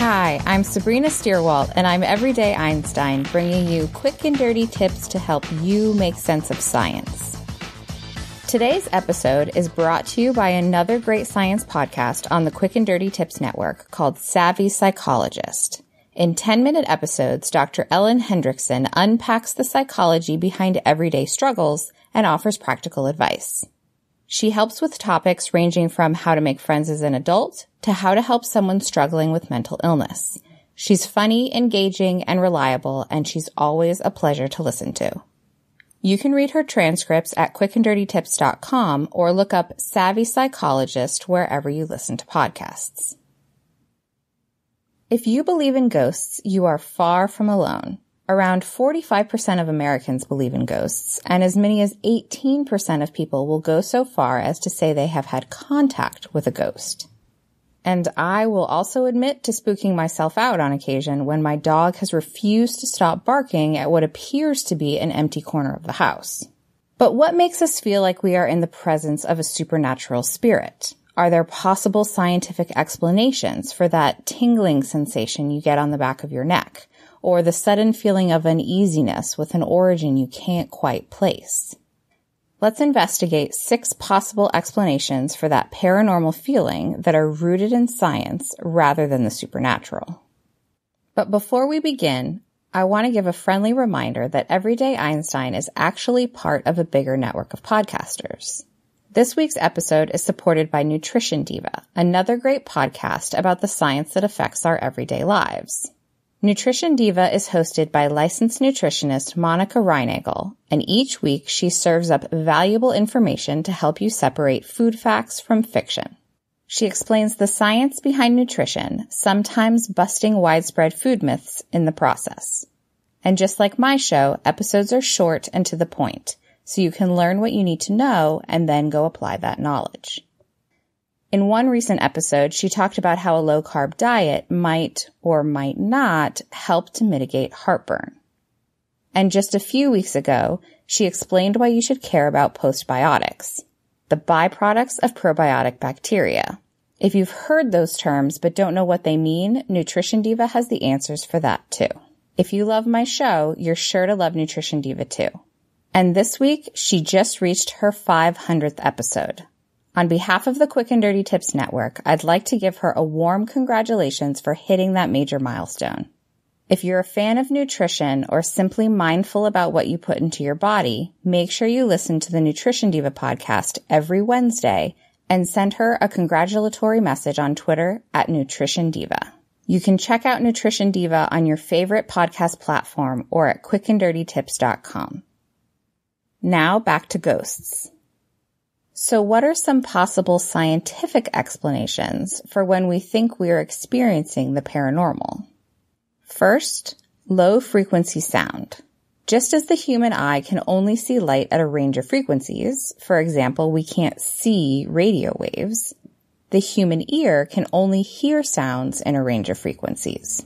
Hi, I'm Sabrina Stierwalt, and I'm Everyday Einstein, bringing you quick and dirty tips to help you make sense of science. Today's episode is brought to you by another great science podcast on the Quick and Dirty Tips Network called Savvy Psychologist. In 10 minute episodes, Dr. Ellen Hendriksen unpacks the psychology behind everyday struggles and offers practical advice. She helps with topics ranging from how to make friends as an adult to how to help someone struggling with mental illness. She's funny, engaging, and reliable, and she's always a pleasure to listen to. You can read her transcripts at quickanddirtytips.com or look up Savvy Psychologist wherever you listen to podcasts. If you believe in ghosts, you are far from alone. Around 45% of Americans believe in ghosts, and as many as 18% of people will go so far as to say they have had contact with a ghost. And I will also admit to spooking myself out on occasion when my dog has refused to stop barking at what appears to be an empty corner of the house. But what makes us feel like we are in the presence of a supernatural spirit? Are there possible scientific explanations for that tingling sensation you get on the back of your neck? Or the sudden feeling of uneasiness with an origin you can't quite place. Let's investigate six possible explanations for that paranormal feeling that are rooted in science rather than the supernatural. But before we begin, I want to give a friendly reminder that Everyday Einstein is actually part of a bigger network of podcasters. This week's episode is supported by Nutrition Diva, another great podcast about the science that affects our everyday lives. Nutrition Diva is hosted by licensed nutritionist Monica Reinagel, and each week she serves up valuable information to help you separate food facts from fiction. She explains the science behind nutrition, sometimes busting widespread food myths in the process. And just like my show, episodes are short and to the point, so you can learn what you need to know and then go apply that knowledge. In one recent episode, she talked about how a low carb diet might or might not help to mitigate heartburn. And just a few weeks ago, she explained why you should care about postbiotics, the byproducts of probiotic bacteria. If you've heard those terms but don't know what they mean, Nutrition Diva has the answers for that too. If you love my show, you're sure to love Nutrition Diva too. And this week, she just reached her 500th episode. On behalf of the Quick and Dirty Tips Network, I'd like to give her a warm congratulations for hitting that major milestone. If you're a fan of nutrition or simply mindful about what you put into your body, make sure you listen to the Nutrition Diva podcast every Wednesday and send her a congratulatory message on Twitter at Nutrition Diva. You can check out Nutrition Diva on your favorite podcast platform or at quickanddirtytips.com. Now back to ghosts. So what are some possible scientific explanations for when we think we are experiencing the paranormal? First, low frequency sound. Just as the human eye can only see light at a range of frequencies, for example, we can't see radio waves, the human ear can only hear sounds in a range of frequencies.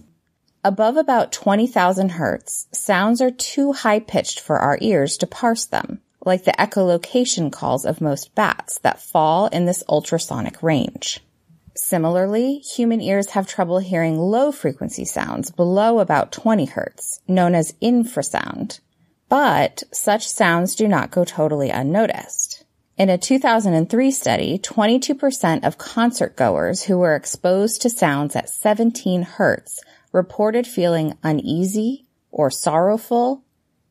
Above about 20,000 hertz, sounds are too high pitched for our ears to parse them like the echolocation calls of most bats that fall in this ultrasonic range. Similarly, human ears have trouble hearing low frequency sounds below about 20 hertz, known as infrasound. But such sounds do not go totally unnoticed. In a 2003 study, 22% of concert goers who were exposed to sounds at 17 hertz reported feeling uneasy or sorrowful,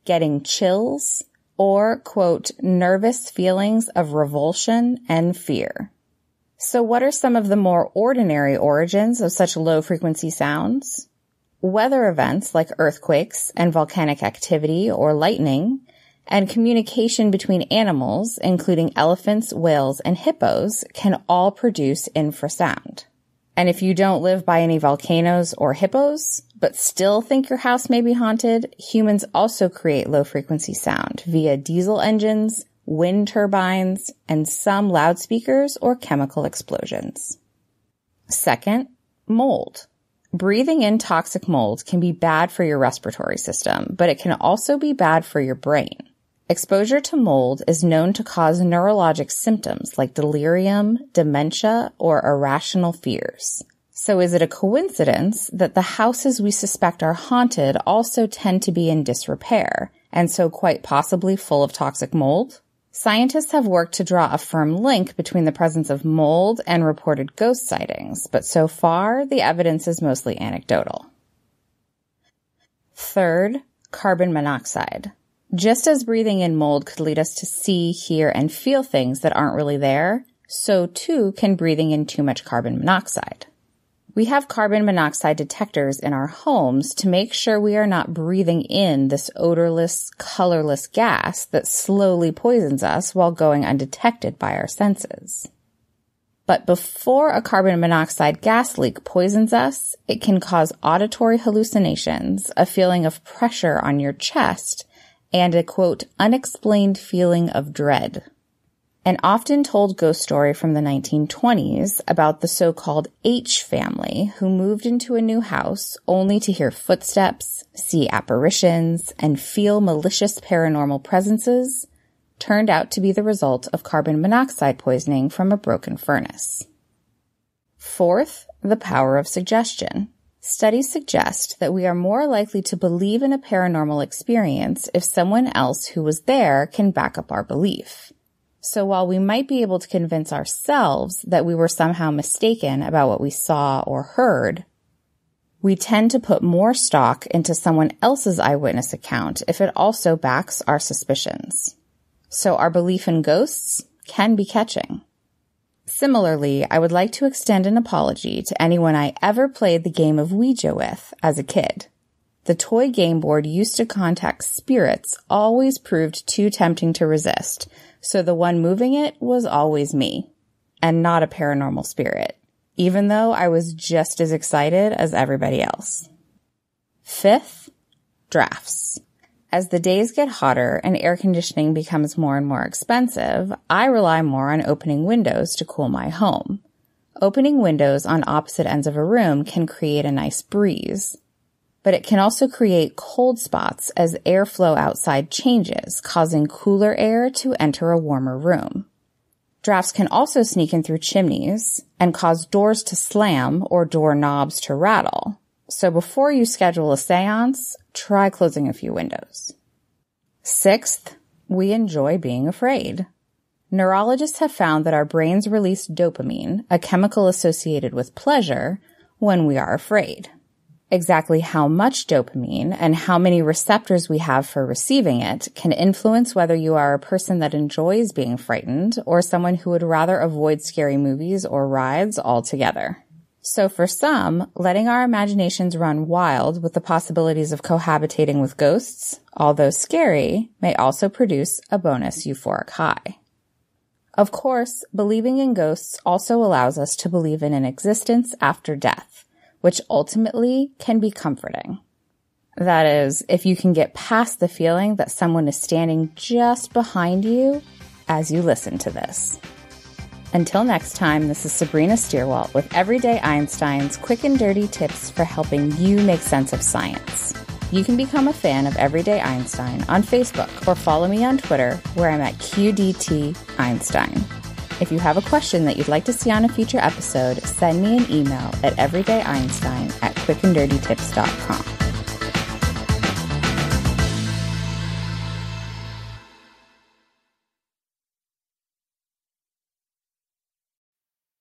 getting chills, or quote, nervous feelings of revulsion and fear. So what are some of the more ordinary origins of such low frequency sounds? weather events like earthquakes and volcanic activity or lightning, and communication between animals, including elephants, whales, and hippos, can all produce infrasound. And if you don't live by any volcanoes or hippos, but still think your house may be haunted, humans also create low frequency sound via diesel engines, wind turbines, and some loudspeakers or chemical explosions. Second, mold. Breathing in toxic mold can be bad for your respiratory system, but it can also be bad for your brain. Exposure to mold is known to cause neurologic symptoms like delirium, dementia, or irrational fears. So is it a coincidence that the houses we suspect are haunted also tend to be in disrepair and so quite possibly full of toxic mold? Scientists have worked to draw a firm link between the presence of mold and reported ghost sightings, but so far the evidence is mostly anecdotal. Third, carbon monoxide. Just as breathing in mold could lead us to see, hear, and feel things that aren't really there, so too can breathing in too much carbon monoxide. We have carbon monoxide detectors in our homes to make sure we are not breathing in this odorless, colorless gas that slowly poisons us while going undetected by our senses. But before a carbon monoxide gas leak poisons us, it can cause auditory hallucinations, a feeling of pressure on your chest, and a quote, unexplained feeling of dread an often told ghost story from the 1920s about the so-called H family who moved into a new house only to hear footsteps, see apparitions, and feel malicious paranormal presences turned out to be the result of carbon monoxide poisoning from a broken furnace. Fourth, the power of suggestion. Studies suggest that we are more likely to believe in a paranormal experience if someone else who was there can back up our belief. So while we might be able to convince ourselves that we were somehow mistaken about what we saw or heard, we tend to put more stock into someone else's eyewitness account if it also backs our suspicions. So our belief in ghosts can be catching. Similarly, I would like to extend an apology to anyone I ever played the game of Ouija with as a kid. The toy game board used to contact spirits always proved too tempting to resist, so the one moving it was always me and not a paranormal spirit, even though I was just as excited as everybody else. Fifth, drafts. As the days get hotter and air conditioning becomes more and more expensive, I rely more on opening windows to cool my home. Opening windows on opposite ends of a room can create a nice breeze but it can also create cold spots as airflow outside changes, causing cooler air to enter a warmer room. Drafts can also sneak in through chimneys and cause doors to slam or door knobs to rattle. So before you schedule a seance, try closing a few windows. Sixth, we enjoy being afraid. Neurologists have found that our brains release dopamine, a chemical associated with pleasure, when we are afraid exactly how much dopamine and how many receptors we have for receiving it can influence whether you are a person that enjoys being frightened or someone who would rather avoid scary movies or rides altogether. So for some, letting our imaginations run wild with the possibilities of cohabitating with ghosts, although scary, may also produce a bonus euphoric high. Of course, believing in ghosts also allows us to believe in an existence after death which ultimately can be comforting. That is, if you can get past the feeling that someone is standing just behind you as you listen to this. Until next time, this is Sabrina Stierwalt with Everyday Einstein's quick and dirty tips for helping you make sense of science. You can become a fan of Everyday Einstein on Facebook or follow me on Twitter where I'm at QDT Einstein. If you have a question that you'd like to see on a future episode, send me an email at everydayeinstein at quickanddirtytips.com.